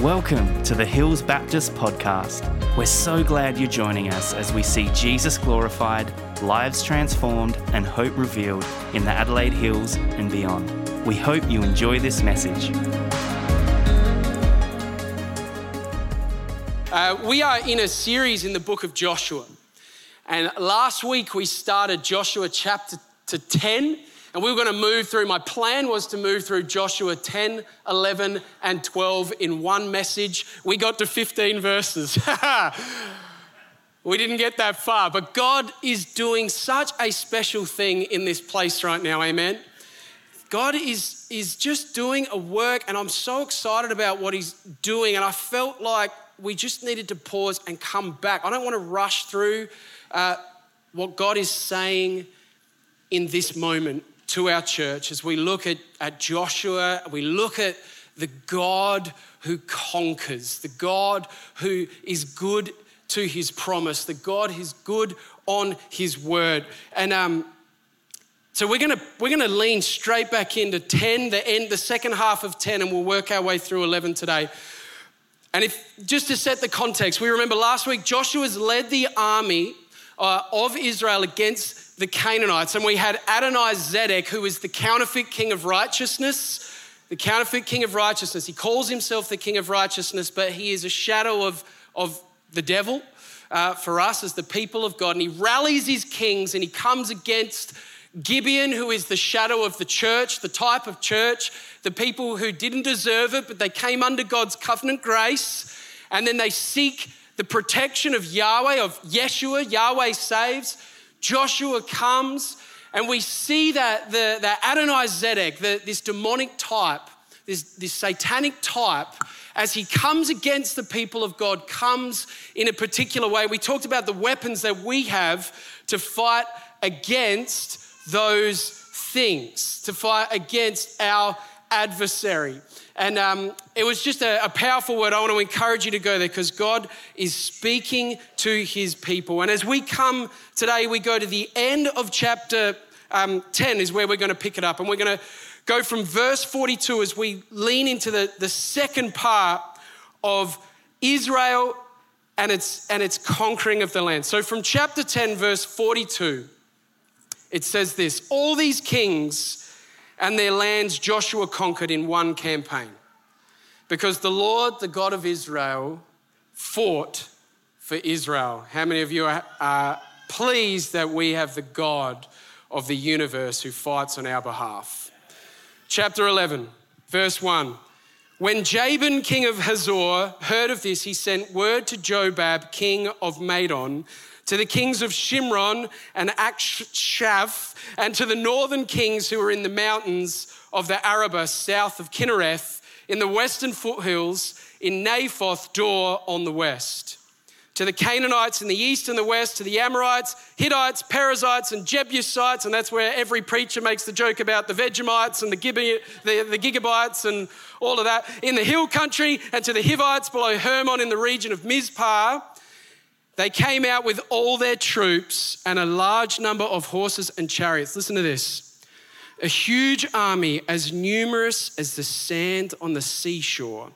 Welcome to the Hills Baptist Podcast. We're so glad you're joining us as we see Jesus glorified, lives transformed, and hope revealed in the Adelaide Hills and beyond. We hope you enjoy this message. Uh, we are in a series in the book of Joshua. And last week we started Joshua chapter to 10. And we were going to move through, my plan was to move through Joshua 10, 11, and 12 in one message. We got to 15 verses. we didn't get that far, but God is doing such a special thing in this place right now, amen? God is, is just doing a work, and I'm so excited about what He's doing. And I felt like we just needed to pause and come back. I don't want to rush through uh, what God is saying in this moment to our church as we look at, at Joshua, we look at the God who conquers, the God who is good to his promise, the God who's good on his word. And um, so we're gonna we're gonna lean straight back into 10, the end, the second half of 10, and we'll work our way through 11 today. And if just to set the context, we remember last week Joshua's led the army uh, of Israel against the Canaanites, and we had Adonai Zedek, who is the counterfeit king of righteousness. The counterfeit king of righteousness. He calls himself the king of righteousness, but he is a shadow of, of the devil uh, for us as the people of God. And he rallies his kings and he comes against Gibeon, who is the shadow of the church, the type of church, the people who didn't deserve it, but they came under God's covenant grace. And then they seek the protection of Yahweh, of Yeshua. Yahweh saves. Joshua comes, and we see that the, the Adonai Zedek, the, this demonic type, this, this satanic type, as he comes against the people of God, comes in a particular way. We talked about the weapons that we have to fight against those things, to fight against our adversary. And um, it was just a, a, powerful word. I want to encourage you to go there because God is speaking to his people. And as we come today, we go to the end of chapter um, 10, is where we're going to pick it up. And we're going to go from verse 42 as we lean into the, the second part of Israel and its, and its conquering of the land. So from chapter 10, verse 42, it says this All these kings and their lands Joshua conquered in one campaign. Because the Lord, the God of Israel, fought for Israel. How many of you are, pleased that we have the God of the universe who fights on our behalf? Chapter 11, verse 1. When Jabin, king of Hazor, heard of this, he sent word to Jobab, king of Madon, to the kings of Shimron and Akshaph, and to the northern kings who were in the mountains of the Arabah south of Kinnereth, in the western foothills, in Naphoth Dor on the west. To the Canaanites in the east and the west, to the Amorites, Hittites, Perizzites, and Jebusites, and that's where every preacher makes the joke about the Vegemites and the, Gibe- the, the Gigabites and all of that. In the hill country, and to the Hivites below Hermon in the region of Mizpah, they came out with all their troops and a large number of horses and chariots. Listen to this a huge army as numerous as the sand on the seashore.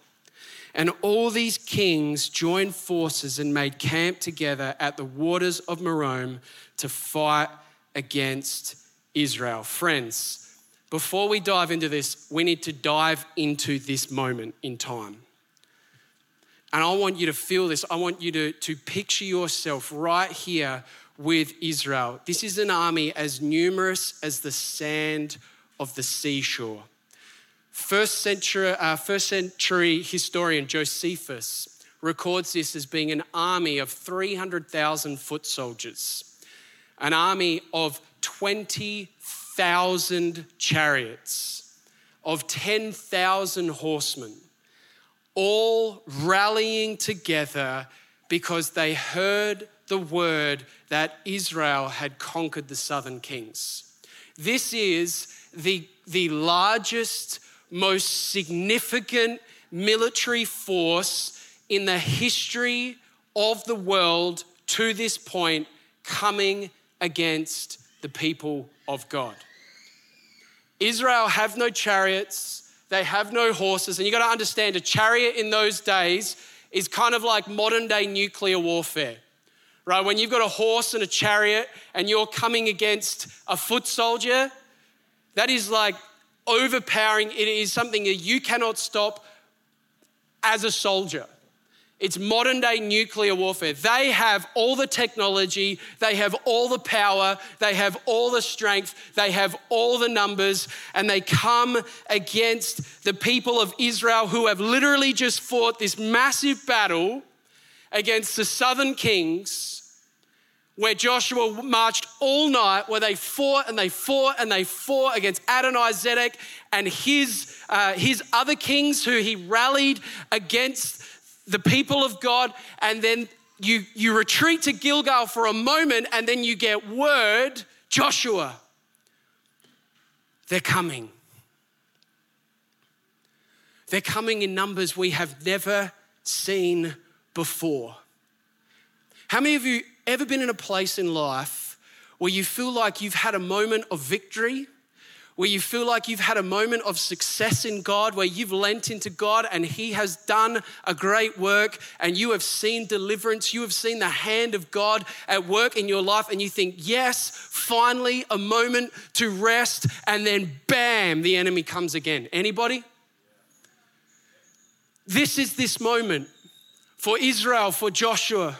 And all these kings joined forces and made camp together at the waters of Merom to fight against Israel. Friends, before we dive into this, we need to dive into this moment in time. And I want you to feel this. I want you to, to picture yourself right here with Israel. This is an army as numerous as the sand of the seashore. First century, uh, first century historian Josephus records this as being an army of 300,000 foot soldiers, an army of 20,000 chariots, of 10,000 horsemen all rallying together because they heard the word that Israel had conquered the southern kings. This is the, the largest, most significant military force in the history of the world to this point coming against the people of God. Israel have no chariots, they have no horses. And you got to understand a chariot in those days is kind of like modern day nuclear warfare, right? When you've got a horse and a chariot and you're coming against a foot soldier, that is like overpowering. It is something that you cannot stop as a soldier. It's modern day nuclear warfare. They have all the technology, they have all the power, they have all the strength, they have all the numbers, and they come against the people of Israel who have literally just fought this massive battle against the southern kings. Where Joshua marched all night, where they fought and they fought and they fought against Adonai Zedek and his, uh, his other kings who he rallied against the people of God, and then you, you retreat to Gilgal for a moment, and then you get word Joshua, they're coming. They're coming in numbers we have never seen before. How many of you ever been in a place in life where you feel like you've had a moment of victory? where you feel like you've had a moment of success in God, where you've lent into God and He has done a great work, and you have seen deliverance, you have seen the hand of God at work in your life, and you think, yes, finally a moment to rest, and then bam, the enemy comes again. Anybody? This is this moment for Israel, for Joshua.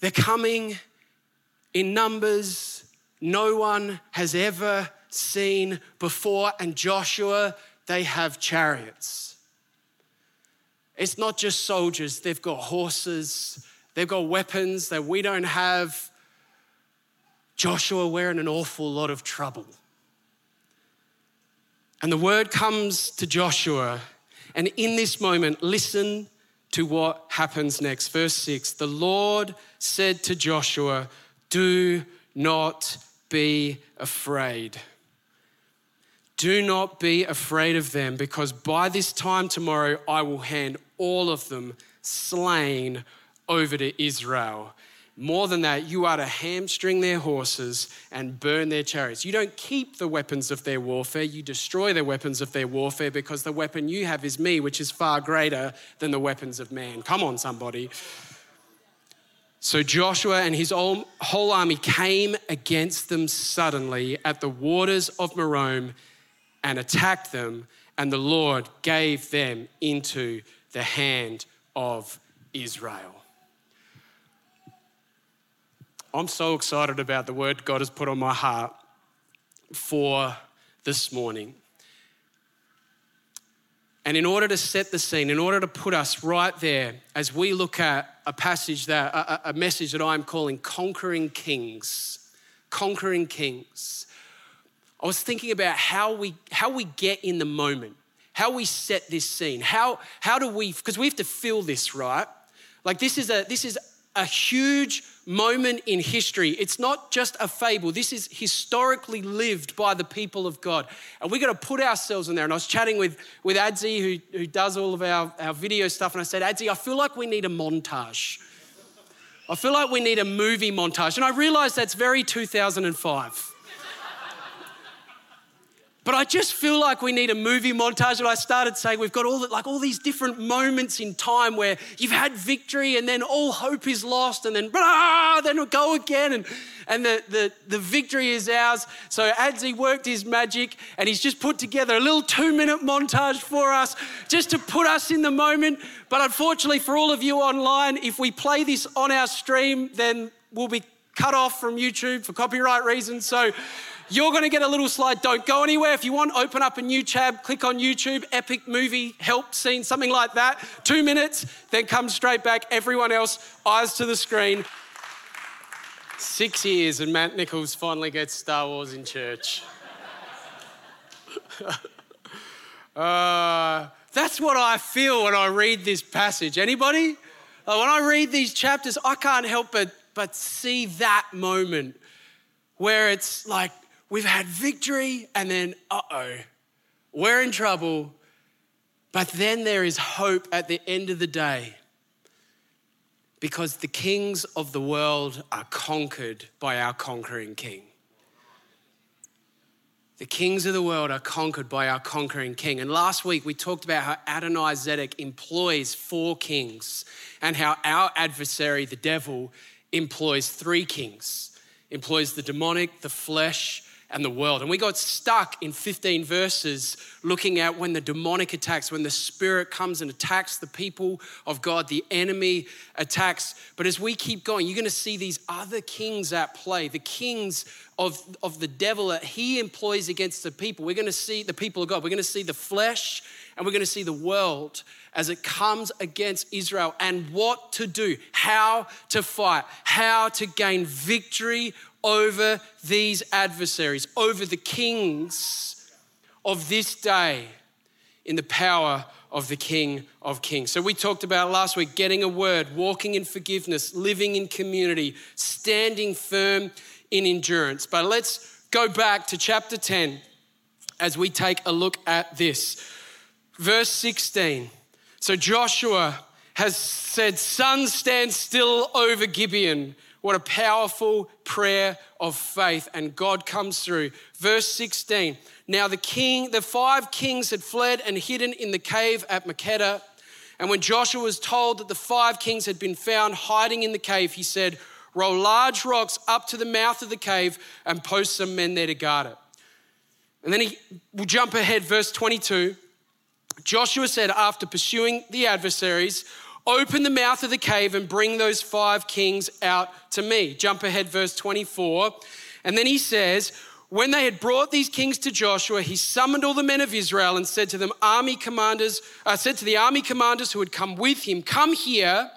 They're coming in numbers no one has ever seen before. And Joshua, they have chariots. It's not just soldiers, they've got horses, they've got weapons that we don't have. Joshua, we're in an awful lot of trouble. And the word comes to Joshua, and in this moment, listen to what happens next. Verse 6 The Lord said to Joshua, Do not be afraid. Do not be afraid of them, because by this time tomorrow I will hand all of them slain over to Israel. More than that, you are to hamstring their horses and burn their chariots. You don't keep the weapons of their warfare, you destroy the weapons of their warfare because the weapon you have is me, which is far greater than the weapons of man. Come on, somebody. So Joshua and his whole army came against them suddenly at the waters of Merom and attacked them, and the Lord gave them into the hand of Israel. I'm so excited about the word God has put on my heart for this morning. And in order to set the scene, in order to put us right there as we look at a passage that, a, a message that I'm calling Conquering Kings, Conquering Kings, I was thinking about how we, how we get in the moment, how we set this scene, how, how do we, because we have to feel this, right? Like this is a, this is a huge moment in history. It's not just a fable. This is historically lived by the people of God. And we've got to put ourselves in there. And I was chatting with, with Adzi, who, who does all of our, our video stuff, and I said, Adzi, I feel like we need a montage. I feel like we need a movie montage. And I realized that's very 2005. But I just feel like we need a movie montage. And I started saying we've got all the, like all these different moments in time where you've had victory and then all hope is lost and then blah, then we'll go again and, and the, the, the victory is ours. So Adzi worked his magic and he's just put together a little two minute montage for us just to put us in the moment. But unfortunately for all of you online, if we play this on our stream, then we'll be cut off from YouTube for copyright reasons. So you're going to get a little slide. Don't go anywhere. If you want, open up a new tab, click on YouTube, epic movie, help scene, something like that. Two minutes, then come straight back. Everyone else, eyes to the screen. Six years, and Matt Nichols finally gets Star Wars in church. uh, that's what I feel when I read this passage. Anybody? When I read these chapters, I can't help but, but see that moment where it's like we've had victory, and then, uh oh, we're in trouble. But then there is hope at the end of the day because the kings of the world are conquered by our conquering king. The kings of the world are conquered by our conquering king. And last week we talked about how Adonai Zedek employs four kings and how our adversary, the devil, employs three kings, employs the demonic, the flesh, and the world. And we got stuck in 15 verses looking at when the demonic attacks, when the spirit comes and attacks the people of God, the enemy attacks. But as we keep going, you're going to see these other kings at play, the kings of, of the devil that he employs against the people. We're going to see the people of God. We're going to see the flesh and we're going to see the world as it comes against Israel and what to do, how to fight, how to gain victory over these adversaries, over the kings of this day in the power of the King of Kings. So, we talked about last week getting a word, walking in forgiveness, living in community, standing firm in endurance. But let's go back to chapter 10 as we take a look at this. Verse 16. So, Joshua has said, Sun, stand still over Gibeon. What a powerful prayer of faith. And God comes through. Verse 16. Now the king, the five kings had fled and hidden in the cave at Makkedah. And when Joshua was told that the five kings had been found hiding in the cave, he said, Roll large rocks up to the mouth of the cave and post some men there to guard it. And then he will jump ahead, verse 22. Joshua said, after pursuing the adversaries, Open the mouth of the cave and bring those five kings out to me. Jump ahead, verse 24. And then he says, When they had brought these kings to Joshua, he summoned all the men of Israel and said to them, Army commanders, uh, said to the army commanders who had come with him, Come here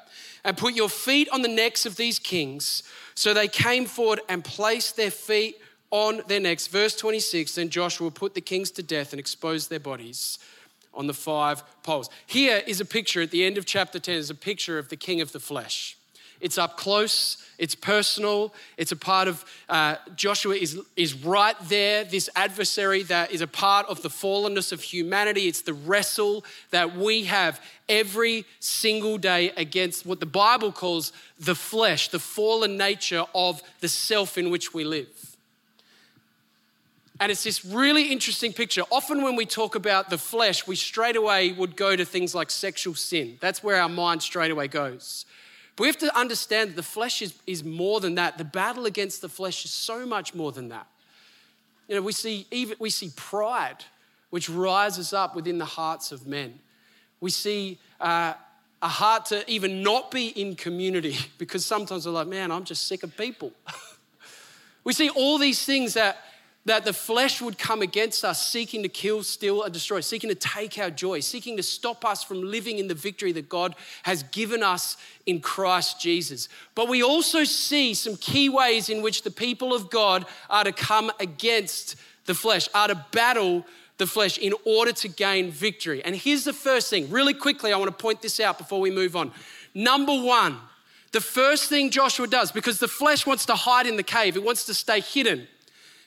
and put your feet on the necks of these kings. So they came forward and placed their feet on their necks. Verse 26 Then Joshua put the kings to death and exposed their bodies on the five poles. Here is a picture at the end of chapter 10 is a picture of the king of the flesh. It's up close, it's personal, it's a part of uh, Joshua is, is right there, this adversary that is a part of the fallenness of humanity. It's the wrestle that we have every single day against what the Bible calls the flesh, the fallen nature of the self in which we live. And it's this really interesting picture. Often, when we talk about the flesh, we straight away would go to things like sexual sin. That's where our mind straight away goes. But we have to understand that the flesh is, is more than that. The battle against the flesh is so much more than that. You know, we see, even, we see pride, which rises up within the hearts of men. We see uh, a heart to even not be in community because sometimes we're like, man, I'm just sick of people. we see all these things that that the flesh would come against us, seeking to kill, steal, and destroy, seeking to take our joy, seeking to stop us from living in the victory that God has given us in Christ Jesus. But we also see some key ways in which the people of God are to come against the flesh, are to battle the flesh in order to gain victory. And here's the first thing, really quickly, I want to point this out before we move on. Number one, the first thing Joshua does, because the flesh wants to hide in the cave, it wants to stay hidden.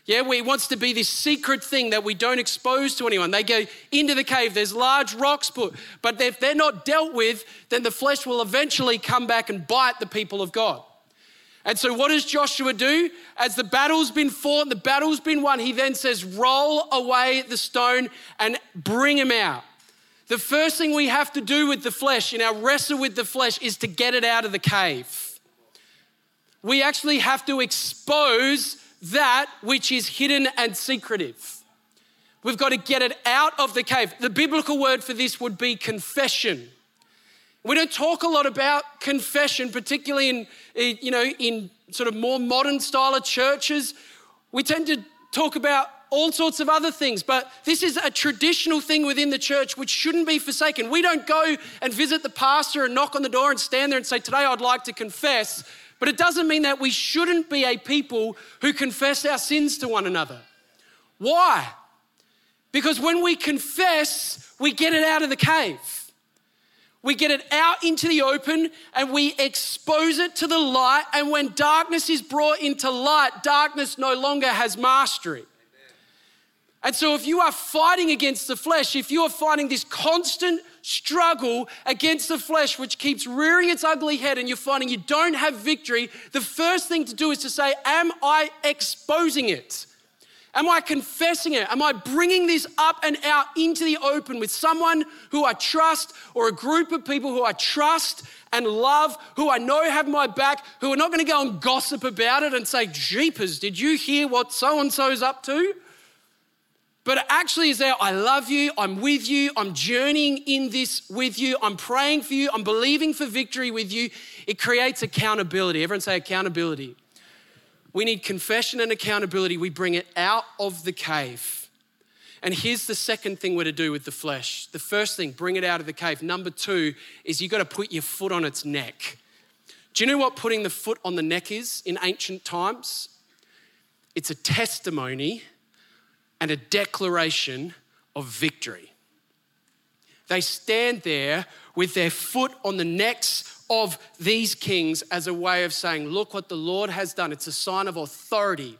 Yeah, he wants to be this secret thing that we don't expose to anyone. They go into the cave, there's large rocks put, but if they're not dealt with, then the flesh will eventually come back and bite the people of God. And so, what does Joshua do? As the battle's been fought, the battle's been won, he then says, Roll away the stone and bring him out. The first thing we have to do with the flesh in our wrestle with the flesh is to get it out of the cave. We actually have to expose that which is hidden and secretive. We've got to get it out of the cave. The biblical word for this would be confession. We don't talk a lot about confession, particularly in, eh, you know, in sort of more modern style of churches. We tend to talk about all sorts of other things, but this is a traditional thing within the church which shouldn't be forsaken. We don't go and visit the pastor and knock on the door and stand there and say, Today I'd like to confess. But it doesn't mean that we shouldn't be a people who confess our sins to one another. Why? Because when we confess, we get it out of the cave. We get it out into the open and we expose it to the light. And when darkness is brought into light, darkness no longer has mastery. And so, if you are fighting against the flesh, if you are fighting this constant struggle against the flesh, which keeps rearing its ugly head, and you're finding you don't have victory, the first thing to do is to say, Am I exposing it? Am I confessing it? Am I bringing this up and out into the open with someone who I trust or a group of people who I trust and love, who I know have my back, who are not going to go and gossip about it and say, Jeepers, did you hear what so and so's up to? But actually is there, I love you, I'm with you, I'm journeying in this with you, I'm praying for you, I'm believing for victory with you. It creates accountability. Everyone say accountability. We need confession and accountability. We bring it out of the cave. And here's the second thing we're to do with the flesh. The first thing, bring it out of the cave. Number two is you got to put your foot on its neck. Do you know what putting the foot on the neck is in ancient times? It's a testimony and a declaration of victory. They stand there with their foot on the necks of these kings as a way of saying, Look what the Lord has done. It's a sign of authority.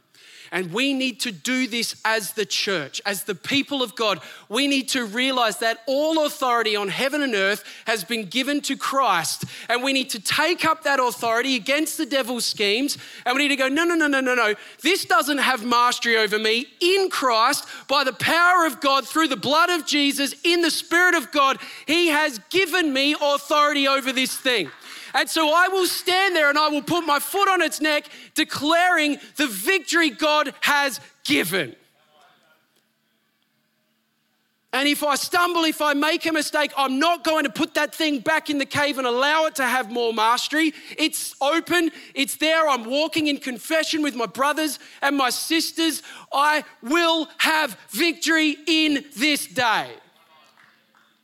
And we need to do this as the church, as the people of God. We need to realize that all authority on heaven and earth has been given to Christ. And we need to take up that authority against the devil's schemes. And we need to go, no, no, no, no, no, no. This doesn't have mastery over me. In Christ, by the power of God, through the blood of Jesus, in the Spirit of God, He has given me authority over this thing. And so I will stand there and I will put my foot on its neck, declaring the victory God has given. And if I stumble, if I make a mistake, I'm not going to put that thing back in the cave and allow it to have more mastery. It's open, it's there. I'm walking in confession with my brothers and my sisters. I will have victory in this day.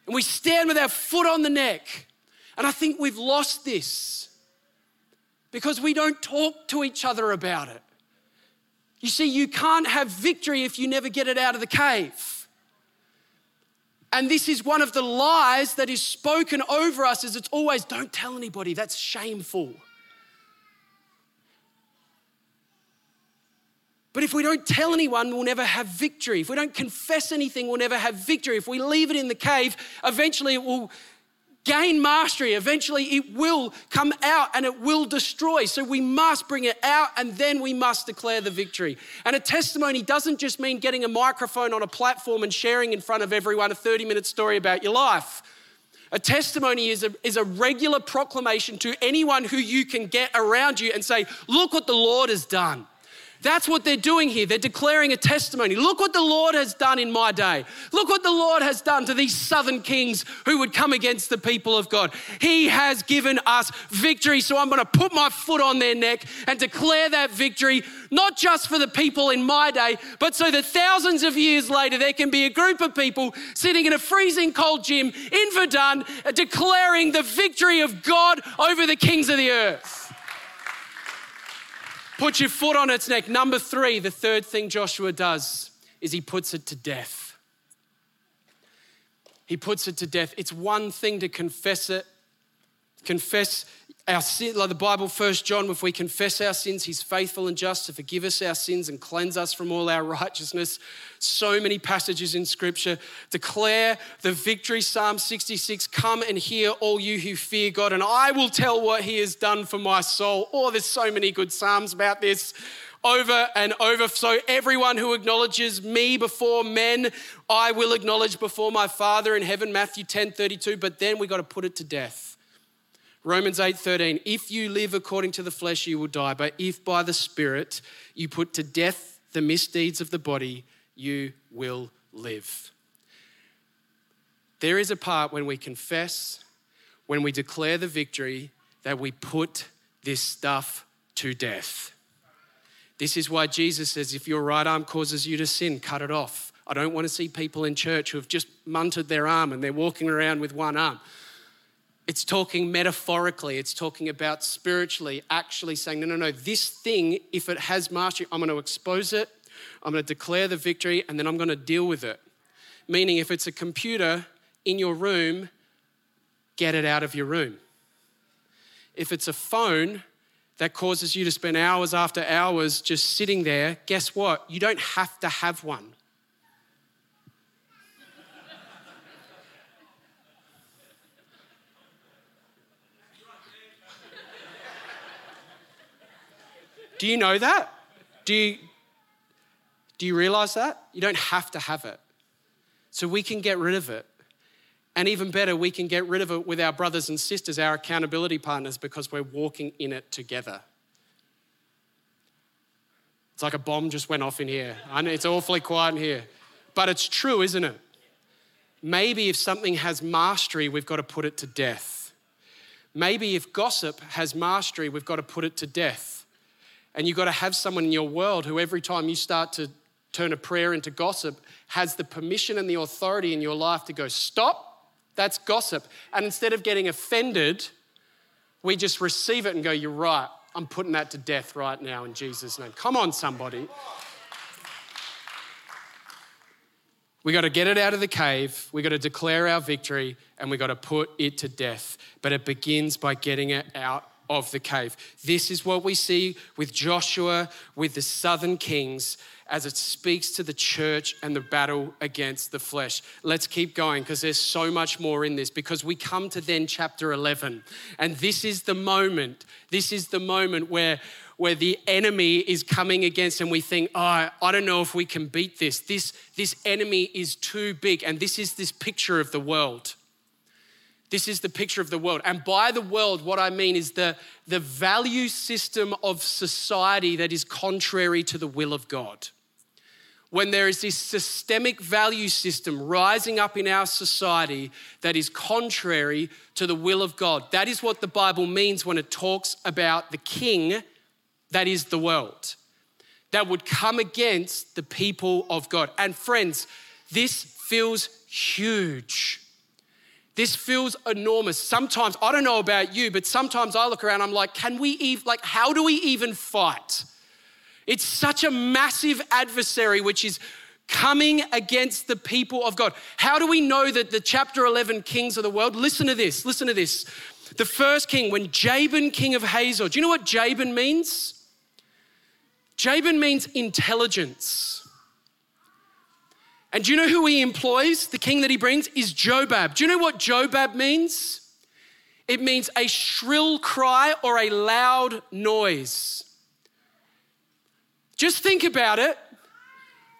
And we stand with our foot on the neck. And I think we've lost this because we don't talk to each other about it. You see, you can't have victory if you never get it out of the cave. And this is one of the lies that is spoken over us is it's always don't tell anybody, that's shameful. But if we don't tell anyone, we'll never have victory. If we don't confess anything, we'll never have victory. If we leave it in the cave, eventually it will gain mastery. Eventually, it will come out and it will destroy. So we must bring it out and then we must declare the victory. And a testimony doesn't just mean getting a microphone on a platform and sharing in front of everyone a 30 minute story about your life. A testimony is a, is a regular proclamation to anyone who you can get around you and say, Look what the Lord has done. That's what they're doing here. They're declaring a testimony. Look what the Lord has done in my day. Look what the Lord has done to these southern kings who would come against the people of God. He has given us victory. So I'm going to put my foot on their neck and declare that victory, not just for the people in my day, but so that thousands of years later, there can be a group of people sitting in a freezing cold gym in Verdun uh, declaring the victory of God over the kings of the earth. Put your foot on its neck. Number three, the third thing Joshua does is he puts it to death. He puts it to death. It's one thing to confess it, confess our sin, like the Bible, First John, if we confess our sins, He's faithful and just to forgive us our sins and cleanse us from all our righteousness. So many passages in Scripture declare the victory. Psalm 66 Come and hear, all you who fear God, and I will tell what He has done for my soul. Oh, there's so many good Psalms about this over and over. So, everyone who acknowledges me before men, I will acknowledge before my Father in heaven, Matthew 10 32. But then we got to put it to death. Romans 8:13 If you live according to the flesh you will die but if by the spirit you put to death the misdeeds of the body you will live. There is a part when we confess when we declare the victory that we put this stuff to death. This is why Jesus says if your right arm causes you to sin cut it off. I don't want to see people in church who have just munted their arm and they're walking around with one arm. It's talking metaphorically, it's talking about spiritually, actually saying, no, no, no, this thing, if it has mastery, I'm going to expose it, I'm going to declare the victory, and then I'm going to deal with it. Meaning, if it's a computer in your room, get it out of your room. If it's a phone that causes you to spend hours after hours just sitting there, guess what? You don't have to have one. Do you know that? Do you, Do you realize that? You don't have to have it. So we can get rid of it. And even better, we can get rid of it with our brothers and sisters, our accountability partners, because we're walking in it together. It's like a bomb just went off in here. I know it's awfully quiet in here. But it's true, isn't it? Maybe if something has mastery, we've got to put it to death. Maybe if gossip has mastery, we've got to put it to death. And you've got to have someone in your world who, every time you start to turn a prayer into gossip, has the permission and the authority in your life to go, stop, that's gossip. And instead of getting offended, we just receive it and go, You're right. I'm putting that to death right now in Jesus' name. Come on, somebody. We got to get it out of the cave. We got to declare our victory and we got to put it to death. But it begins by getting it out of the cave. This is what we see with Joshua, with the southern kings as it speaks to the church and the battle against the flesh. Let's keep going because there's so much more in this because we come to then chapter 11 and this is the moment this is the moment where where the enemy is coming against and we think oh I don't know if we can beat this this this enemy is too big and this is this picture of the world this is the picture of the world. And by the world, what I mean is the, the value system of society that is contrary to the will of God when there is this systemic value system rising up in our society that is contrary to the will of God. That is what the Bible means when it talks about the king that is the world, that would come against the people of God. And friends, this feels huge. This feels enormous. Sometimes, I don't know about you, but sometimes I look around, I'm like, can we even, like, how do we even fight? It's such a massive adversary which is coming against the people of God. How do we know that the chapter 11 kings of the world? Listen to this, listen to this. The first king, when Jabin, king of Hazor, do you know what Jabin means? Jabin means intelligence. And do you know who he employs? The king that he brings is Jobab. Do you know what Jobab means? It means a shrill cry or a loud noise. Just think about it.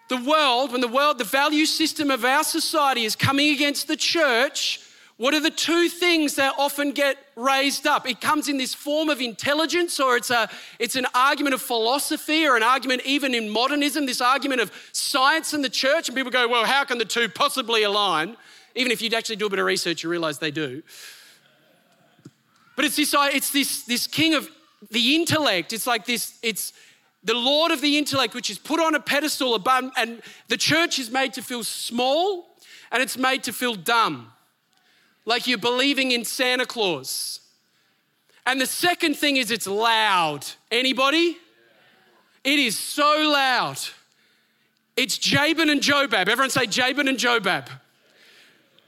The world, when the world, the value system of our society is coming against the church, what are the two things that often get raised up? It comes in this form of intelligence, or it's, a, it's an argument of philosophy, or an argument even in modernism, this argument of science and the church. And people go, well, how can the two possibly align? Even if you'd actually do a bit of research, you realize they do. But it's this, it's this, this king of the intellect. It's like this, it's, the Lord of the intellect, which is put on a pedestal above, and the church is made to feel small and it's made to feel dumb, like you're believing in Santa Claus. And the second thing is it's loud. Anybody? It is so loud. It's Jabin and Jobab. Everyone say Jabin and Jobab.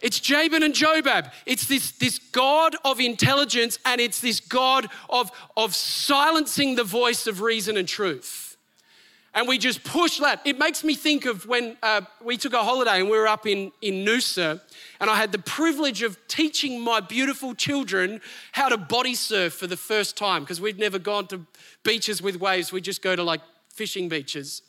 It's Jabin and Jobab. It's this, this God of intelligence and it's this God of, of silencing the voice of reason and truth. And we just push that. It makes me think of when uh, we took a holiday and we were up in, in Noosa, and I had the privilege of teaching my beautiful children how to body surf for the first time because we'd never gone to beaches with waves. We just go to like fishing beaches.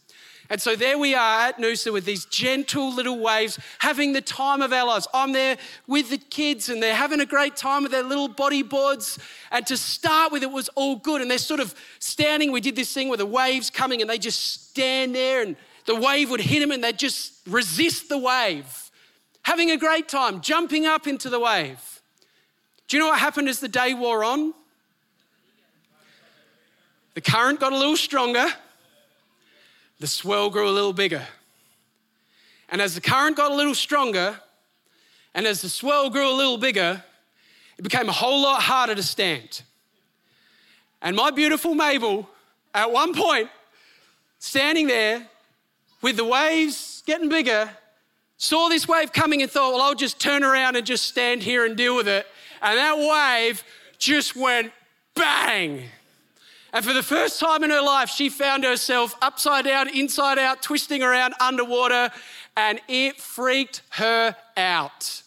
And so there we are at Noosa with these gentle little waves, having the time of our lives. I'm there with the kids and they're having a great time with their little body boards. And to start with, it was all good. And they're sort of standing. We did this thing where the waves coming and they just stand there and the wave would hit them and they'd just resist the wave. Having a great time, jumping up into the wave. Do you know what happened as the day wore on? The current got a little stronger the swell grew a little bigger. And as the current got a little stronger, and as the swell grew a little bigger, it became a whole lot harder to stand. And my beautiful Mabel, at one point, standing there with the waves getting bigger, saw this wave coming and thought, well, I'll just turn around and just stand here and deal with it. And that wave just went bang and for the first time in her life, she found herself upside down, inside out, twisting around underwater, and it freaked her out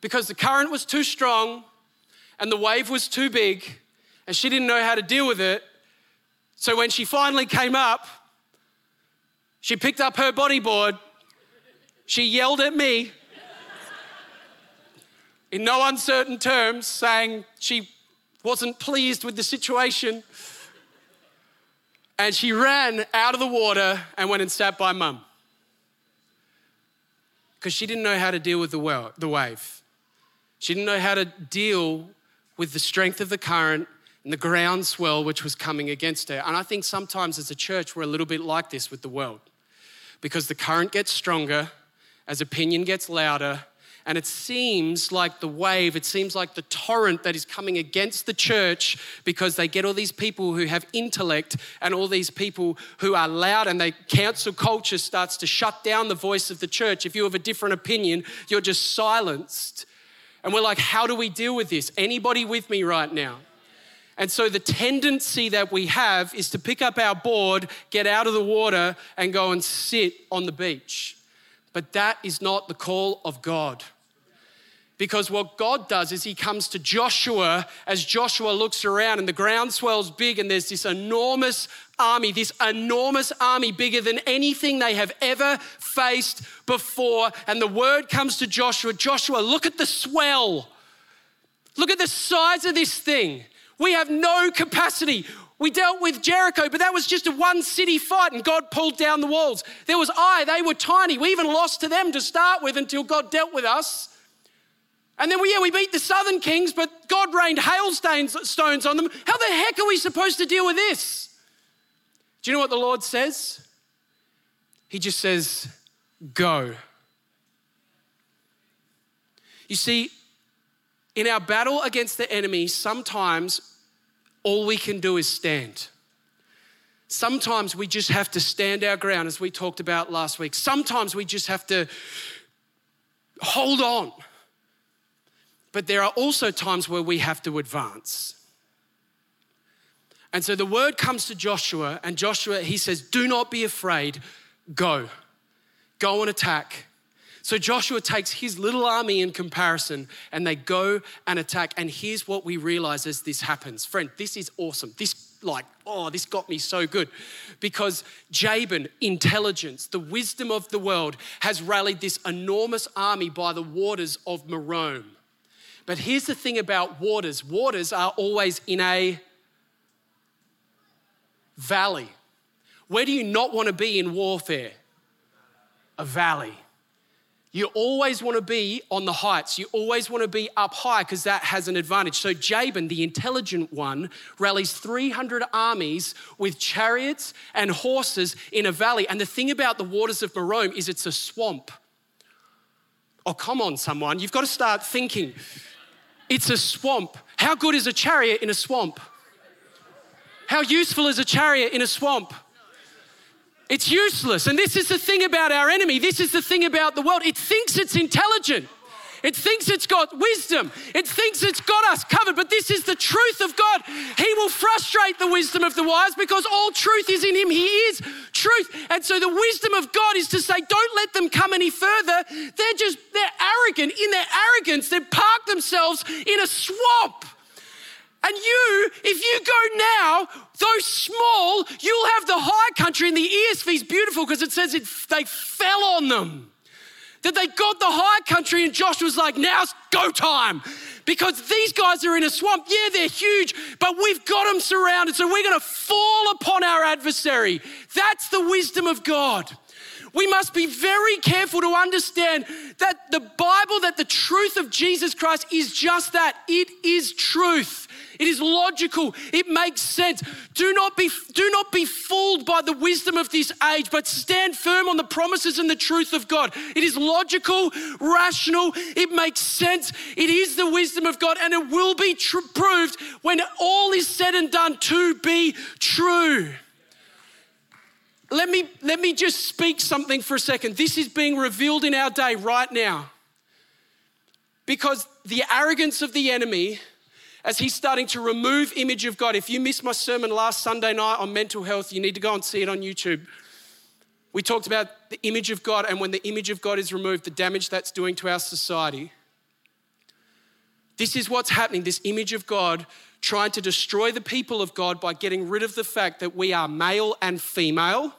because the current was too strong and the wave was too big, and she didn't know how to deal with it. So when she finally came up, She picked up her bodyboard. She yelled at me in no uncertain terms, saying she wasn't pleased with the situation. And she ran out of the water and went and sat by mum because she didn't know how to deal with the, well, the wave. She didn't know how to deal with the strength of the current and the groundswell which was coming against her. And I think sometimes as a church, we're a little bit like this with the world because the current gets stronger as opinion gets louder. And it seems like the wave, it seems like the torrent that is coming against the church because they get all these people who have intellect and all these people who are loud and they cancel culture starts to shut down the voice of the church. If you have a different opinion, you're just silenced. And we're like, how do we deal with this? Anybody with me right now? And so the tendency that we have is to pick up our board, get out of the water, and go and sit on the beach. But that is not the call of God. Because what God does is He comes to Joshua as Joshua looks around and the ground swells big and there's this enormous army, this enormous army bigger than anything they have ever faced before. And the word comes to Joshua Joshua, look at the swell. Look at the size of this thing. We have no capacity. We dealt with Jericho, but that was just a one city fight and God pulled down the walls. There was Ai, they were tiny. We even lost to them to start with until God dealt with us. And then, we, yeah, we beat the southern kings, but God rained hailstones on them. How the heck are we supposed to deal with this? Do you know what the Lord says? He just says, Go. You see, in our battle against the enemy, sometimes all we can do is stand. Sometimes we just have to stand our ground, as we talked about last week. Sometimes we just have to hold on. But there are also times where we have to advance. And so the word comes to Joshua, and Joshua, he says, Do not be afraid, go. Go and attack. So Joshua takes his little army in comparison and they go and attack. And here's what we realize as this happens. Friend, this is awesome. This, like, oh, this got me so good. Because Jabin, intelligence, the wisdom of the world, has rallied this enormous army by the waters of Merom. But here's the thing about waters waters are always in a valley. Where do you not want to be in warfare? A valley. You always want to be on the heights. You always want to be up high because that has an advantage. So Jabin, the intelligent one, rallies 300 armies with chariots and horses in a valley. And the thing about the waters of Merom is it's a swamp. Oh, come on, someone. You've got to start thinking. It's a swamp. How good is a chariot in a swamp? How useful is a chariot in a swamp? It's useless. And this is the thing about our enemy. This is the thing about the world. It thinks it's intelligent. It thinks it's got wisdom. It thinks it's got us covered. But this is the truth of God. He will frustrate the wisdom of the wise because all truth is in Him. He is truth. And so the wisdom of God is to say, don't let them come any further. They're just, they're arrogant. In their arrogance, they've parked themselves in a swamp. And you, if you go now, though small, you'll have the high country. And the ESV is beautiful because it says it, they fell on them. That they got the high country, and Joshua's like, now's go time. Because these guys are in a swamp. Yeah, they're huge, but we've got them surrounded. So we're going to fall upon our adversary. That's the wisdom of God. We must be very careful to understand that the Bible, that the truth of Jesus Christ is just that it is truth. It is logical. It makes sense. Do not be, do not be fooled by the wisdom of this age, but stand firm on the promises and the truth of God. It is logical, rational, it makes sense. It is the wisdom of God, and it will be tr- proved when all is said and done to be true. Let me, let me just speak something for a second. This is being revealed in our day right now. Because the arrogance of the enemy as he's starting to remove image of God. If you missed my sermon last Sunday night on mental health, you need to go and see it on YouTube. We talked about the image of God and when the image of God is removed, the damage that's doing to our society. This is what's happening this image of God trying to destroy the people of God by getting rid of the fact that we are male and female.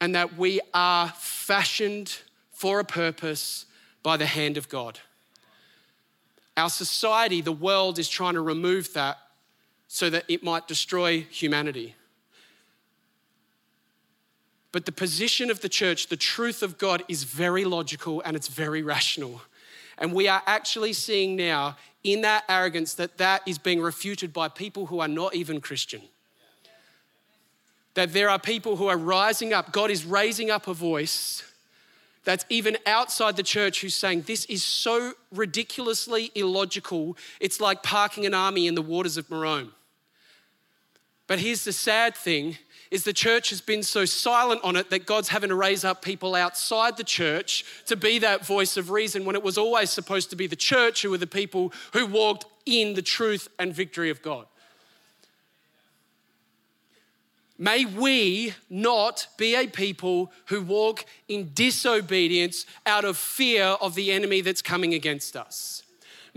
and that we are fashioned for a purpose by the hand of God. Our society, the world, is trying to remove that so that it might destroy humanity. But the position of the church, the truth of God, is very logical and it's very rational. And we are actually seeing now in that arrogance that that is being refuted by people who are not even Christian. That there are people who are rising up, God is raising up a voice that's even outside the church who's saying, This is so ridiculously illogical, it's like parking an army in the waters of Merom. But here's the sad thing is the church has been so silent on it that God's having to raise up people outside the church to be that voice of reason when it was always supposed to be the church who were the people who walked in the truth and victory of God. May we not be a people who walk in disobedience out of fear of the enemy that's coming against us.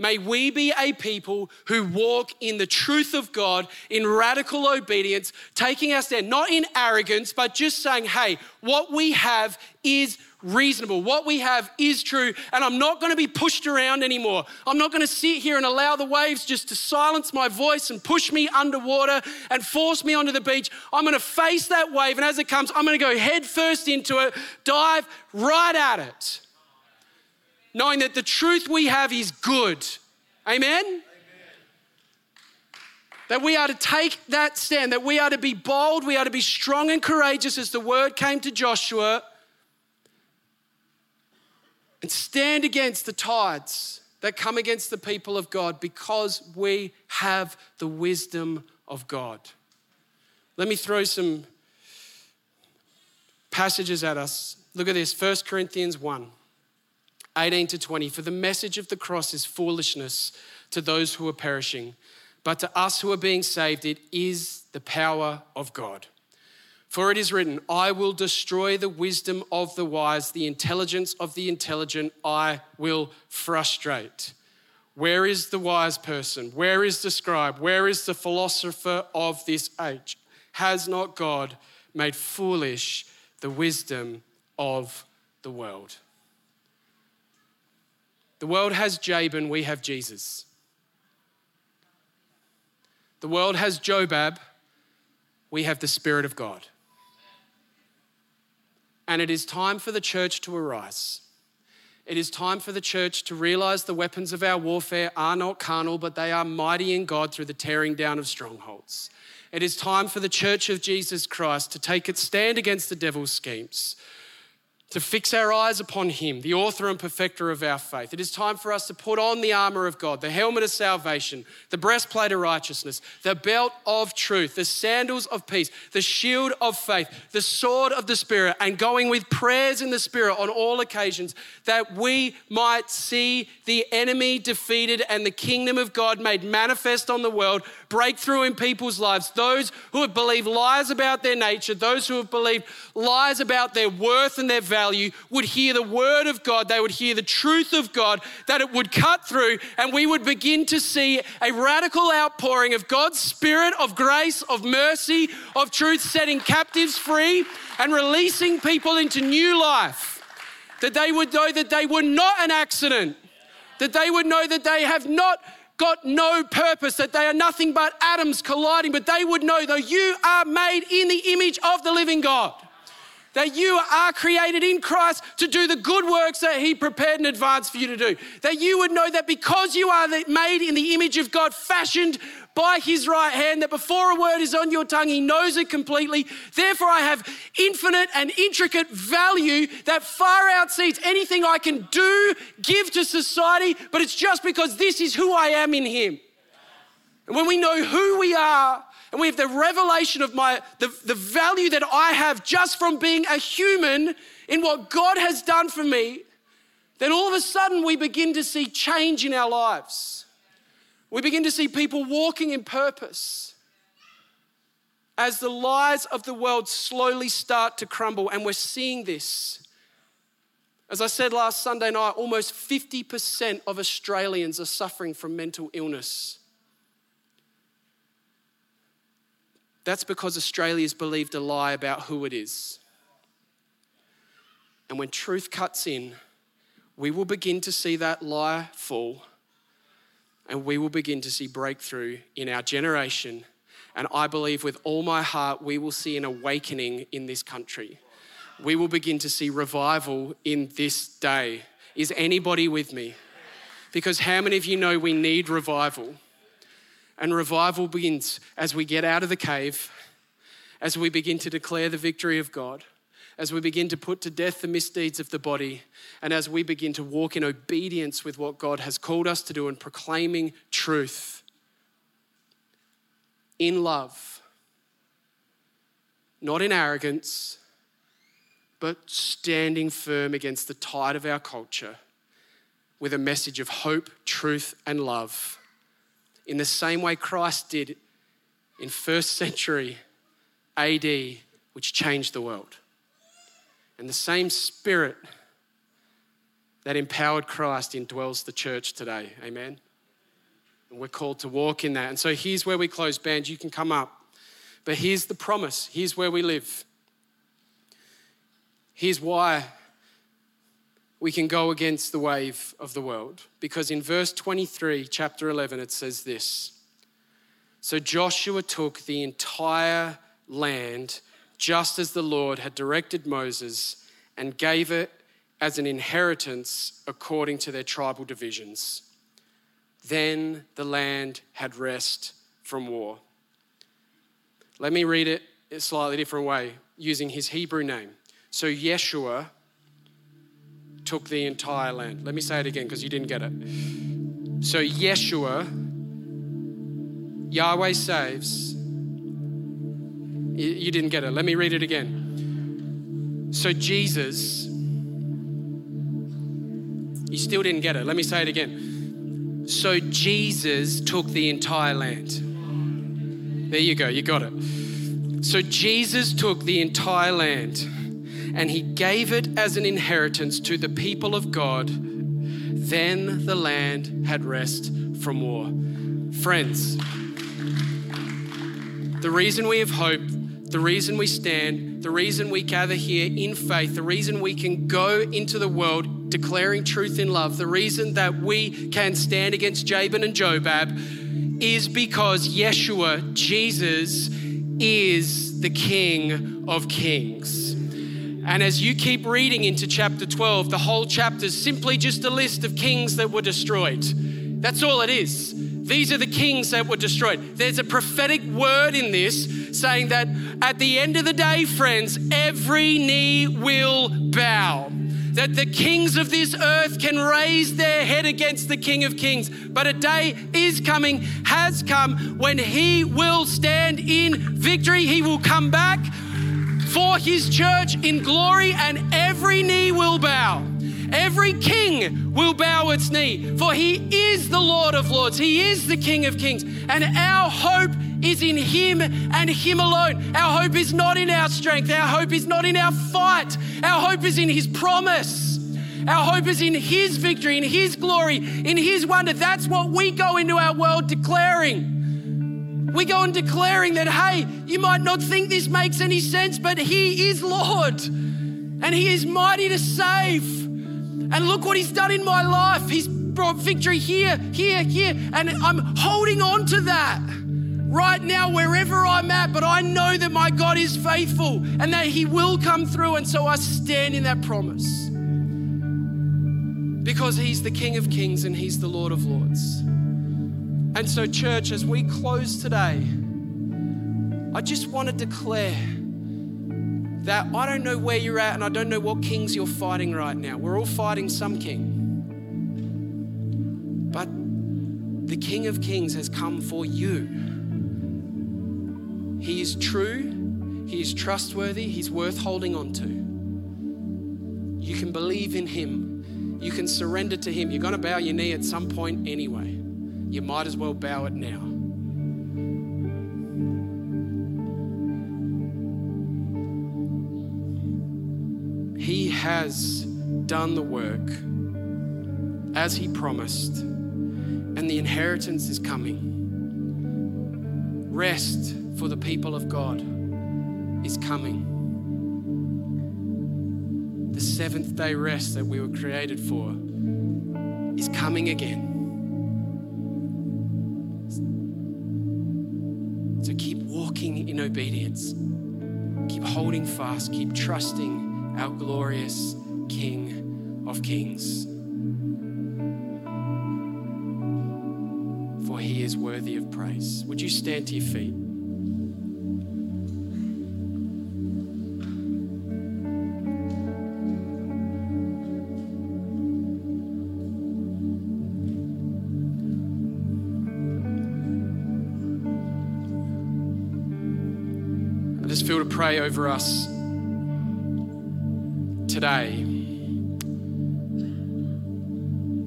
May we be a people who walk in the truth of God in radical obedience, taking our stand, not in arrogance, but just saying, hey, what we have is reasonable. What we have is true, and I'm not going to be pushed around anymore. I'm not going to sit here and allow the waves just to silence my voice and push me underwater and force me onto the beach. I'm going to face that wave, and as it comes, I'm going to go head first into it, dive right at it, knowing that the truth we have is good. Amen? Amen? That we are to take that stand, that we are to be bold, we are to be strong and courageous as the word came to Joshua and stand against the tides that come against the people of God because we have the wisdom of God. Let me throw some passages at us. Look at this 1 Corinthians 1 18 to 20. For the message of the cross is foolishness to those who are perishing, but to us who are being saved, it is the power of God. For it is written, I will destroy the wisdom of the wise, the intelligence of the intelligent, I will frustrate. Where is the wise person? Where is the scribe? Where is the philosopher of this age? Has not God made foolish the wisdom of the world? The world has Jabin, we have Jesus. The world has Jobab, we have the Spirit of God. And it is time for the church to arise. It is time for the church to realize the weapons of our warfare are not carnal, but they are mighty in God through the tearing down of strongholds. It is time for the church of Jesus Christ to take its stand against the devil's schemes, to fix our eyes upon Him, the author and perfecter of our faith. It is time for us to put on the armor of God, the helmet of salvation, the breastplate of righteousness, the belt of truth, the sandals of peace, the shield of faith, the sword of the Spirit, and going with prayers in the Spirit on all occasions, that we might see the enemy defeated and the kingdom of God made manifest on the world, breakthrough in people's lives. Those who have believed lies about their nature, those who have believed lies about their worth and their value value would hear the word of God, they would hear the truth of God, that it would cut through, and we would begin to see a radical outpouring of God's spirit of grace, of mercy, of truth, setting captives free and releasing people into new life. That they would know that they were not an accident, that they would know that they have not got no purpose, that they are nothing but atoms colliding, but they would know that you are made in the image of the living God that you are created in Christ to do the good works that He prepared in advance for you to do. That you would know that because you are made in the image of God, fashioned by His right hand, that before a word is on your tongue, He knows it completely. Therefore, I have infinite and intricate value that far outsees anything I can do, give to society, but it's just because this is who I am in Him. And when we know who we are, and we have the revelation of my the, the value that I have just from being a human in what God has done for me, then all of a sudden we begin to see change in our lives. We begin to see people walking in purpose as the lies of the world slowly start to crumble, and we're seeing this. As I said last Sunday night, almost 50% of Australians are suffering from mental illness. That's because Australia's believed a lie about who it is. And when truth cuts in, we will begin to see that lie fall and we will begin to see breakthrough in our generation. And I believe with all my heart, we will see an awakening in this country. We will begin to see revival in this day. Is anybody with me? Because how many of you know we need revival? And revival begins as we get out of the cave, as we begin to declare the victory of God, as we begin to put to death the misdeeds of the body, and as we begin to walk in obedience with what God has called us to do and proclaiming truth in love, not in arrogance, but standing firm against the tide of our culture with a message of hope, truth, and love. In the same way Christ did in first century AD, which changed the world. And the same spirit that empowered Christ indwells the church today. Amen. And we're called to walk in that. And so here's where we close, band. You can come up. But here's the promise. Here's where we live. Here's why we can go against the wave of the world. Because in verse 23, chapter 11, it says this So Joshua took the entire land just as the Lord had directed Moses and gave it as an inheritance according to their tribal divisions. Then the land had rest from war. Let me read it a slightly different way using his Hebrew name. So Yeshua took the entire land. Let me say it again because you didn't get it. So, Yeshua, Yahweh saves. You didn't get it. Let me read it again. So, Jesus, you still didn't get it. Let me say it again. So, Jesus took the entire land. There you go, you got it. So, Jesus took the entire land and he gave it as an inheritance to the people of God. Then the land had rest from war. Friends, the reason we have hope, the reason we stand, the reason we gather here in faith, the reason we can go into the world declaring truth in love, the reason that we can stand against Jabin and Jobab is because Yeshua, Jesus, is the King of Kings. And as you keep reading into chapter 12, the whole chapter is simply just a list of kings that were destroyed. That's all it is. These are the kings that were destroyed. There's a prophetic word in this saying that at the end of the day, friends, every knee will bow. That the kings of this earth can raise their head against the King of Kings. But a day is coming, has come, when he will stand in victory. He will come back for his church in glory, and every knee will bow. Every king will bow its knee, for he is the Lord of Lords. He is the King of Kings. And our hope is in him and him alone. Our hope is not in our strength. Our hope is not in our fight. Our hope is in his promise. Our hope is in his victory, in his glory, in his wonder. That's what we go into our world declaring. We go on declaring that, hey, you might not think this makes any sense, but He is Lord and He is mighty to save. And look what He's done in my life. He's brought victory here, here, here. And I'm holding on to that right now, wherever I'm at. But I know that my God is faithful and that He will come through. And so I stand in that promise because He's the King of Kings and He's the Lord of Lords. And so, church, as we close today, I just want to declare that I don't know where you're at and I don't know what kings you're fighting right now. We're all fighting some king. But the King of Kings has come for you. He is true, He is trustworthy, He's worth holding on to. You can believe in Him, you can surrender to Him. You're going to bow your knee at some point anyway you might as well bow it now. He has done the work as He promised, and the inheritance is coming. Rest for the people of God is coming. The seventh day rest that we were created for is coming again. In obedience. Keep holding fast. Keep trusting our glorious King of Kings. For he is worthy of praise. Would you stand to your feet? Just feel to pray over us today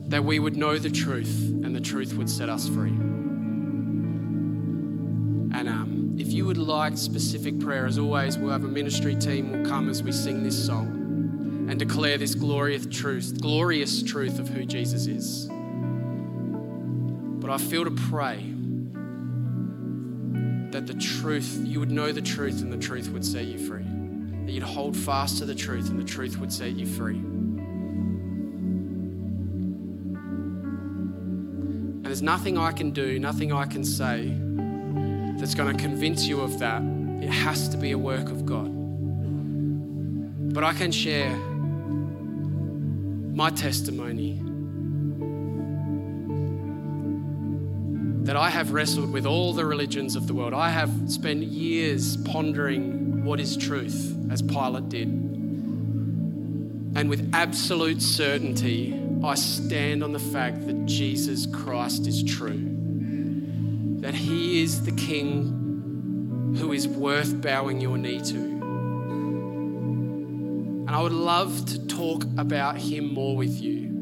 that we would know the truth and the truth would set us free. And um, if you would like specific prayer, as always, we'll have a ministry team will come as we sing this song and declare this glorious truth, glorious truth of who Jesus is. But I feel to pray the truth, you would know the truth and the truth would set you free. That you'd hold fast to the truth and the truth would set you free. And there's nothing I can do, nothing I can say that's going to convince you of that. It has to be a work of God. But I can share my testimony that I have wrestled with all the religions of the world. I have spent years pondering what is truth, as Pilate did. And with absolute certainty, I stand on the fact that Jesus Christ is true. That he is the King who is worth bowing your knee to. And I would love to talk about him more with you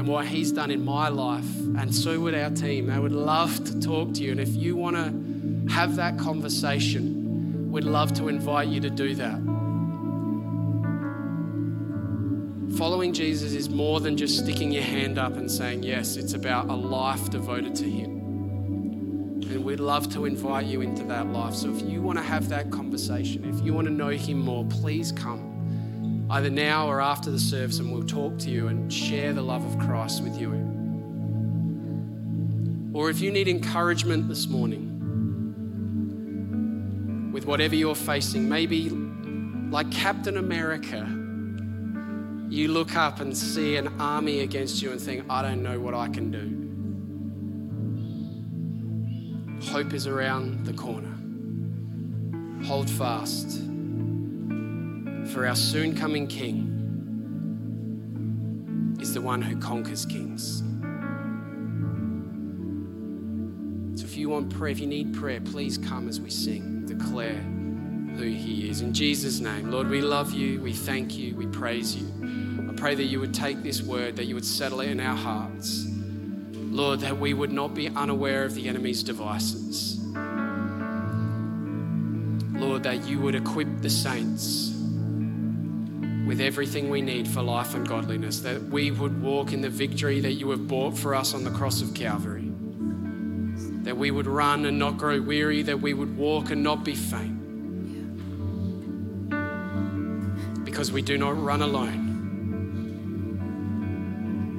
and what he's done in my life, and so would our team. They would love to talk to you. And if you want to have that conversation, we'd love to invite you to do that. Following Jesus is more than just sticking your hand up and saying yes, it's about a life devoted to Him. And we'd love to invite you into that life. So if you want to have that conversation, if you want to know Him more, please come either now or after the service, and we'll talk to you and share the love of Christ with you. Or if you need encouragement this morning with whatever you're facing, maybe like Captain America, you look up and see an army against you and think, I don't know what I can do. Hope is around the corner. Hold fast for our soon coming King is the one who conquers kings. So if you want prayer, if you need prayer, please come as we sing, declare who He is. In Jesus' name, Lord, we love you, we thank you, we praise you. I pray that you would take this word, that you would settle it in our hearts. Lord, that we would not be unaware of the enemy's devices. Lord, that you would equip the saints with everything we need for life and godliness, that we would walk in the victory that you have bought for us on the cross of Calvary, that we would run and not grow weary, that we would walk and not be faint. Because we do not run alone,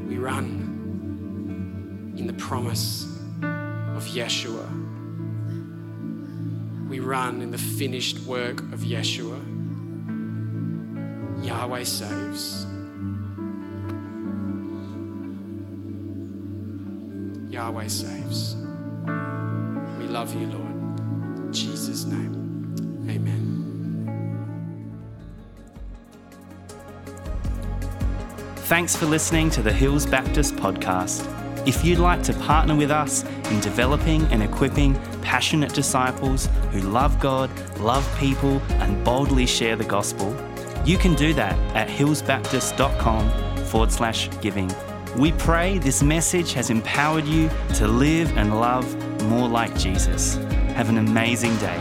we run in the promise of Yeshua. We run in the finished work of Yeshua. Yahweh saves. Yahweh saves. We love you, Lord. In Jesus' name, amen. Thanks for listening to the Hills Baptist podcast. If you'd like to partner with us in developing and equipping passionate disciples who love God, love people, and boldly share the gospel, you can do that at hillsbaptist.com forward slash giving. We pray this message has empowered you to live and love more like Jesus. Have an amazing day.